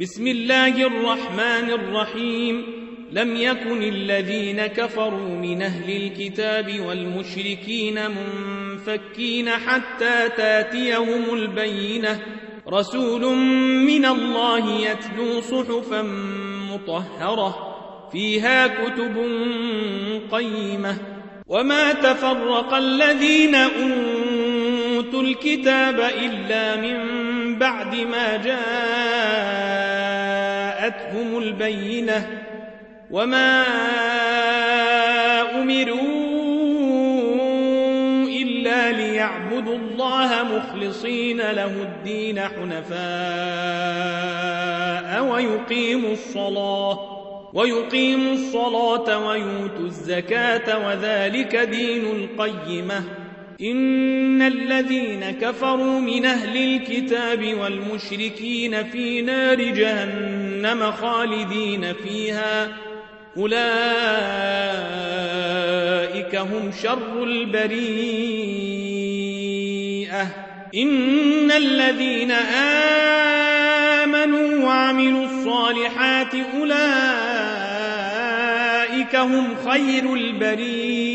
بسم الله الرحمن الرحيم. لم يكن الذين كفروا من أهل الكتاب والمشركين منفكين حتى تاتيهم البينة. رسول من الله يتلو صحفا مطهرة فيها كتب قيمة. وما تفرق الذين أوتوا الكتاب إلا من بعد ما جاءتهم البينة وما أمروا إلا ليعبدوا الله مخلصين له الدين حنفاء ويقيموا الصلاة ويقيموا الصلاة ويؤتوا الزكاة وذلك دين القيمة إن الذين كفروا من أهل الكتاب والمشركين في نار جهنم خالدين فيها. أولئك هم شر البريئة. إن الذين آمنوا وعملوا الصالحات أولئك هم خير البريئة.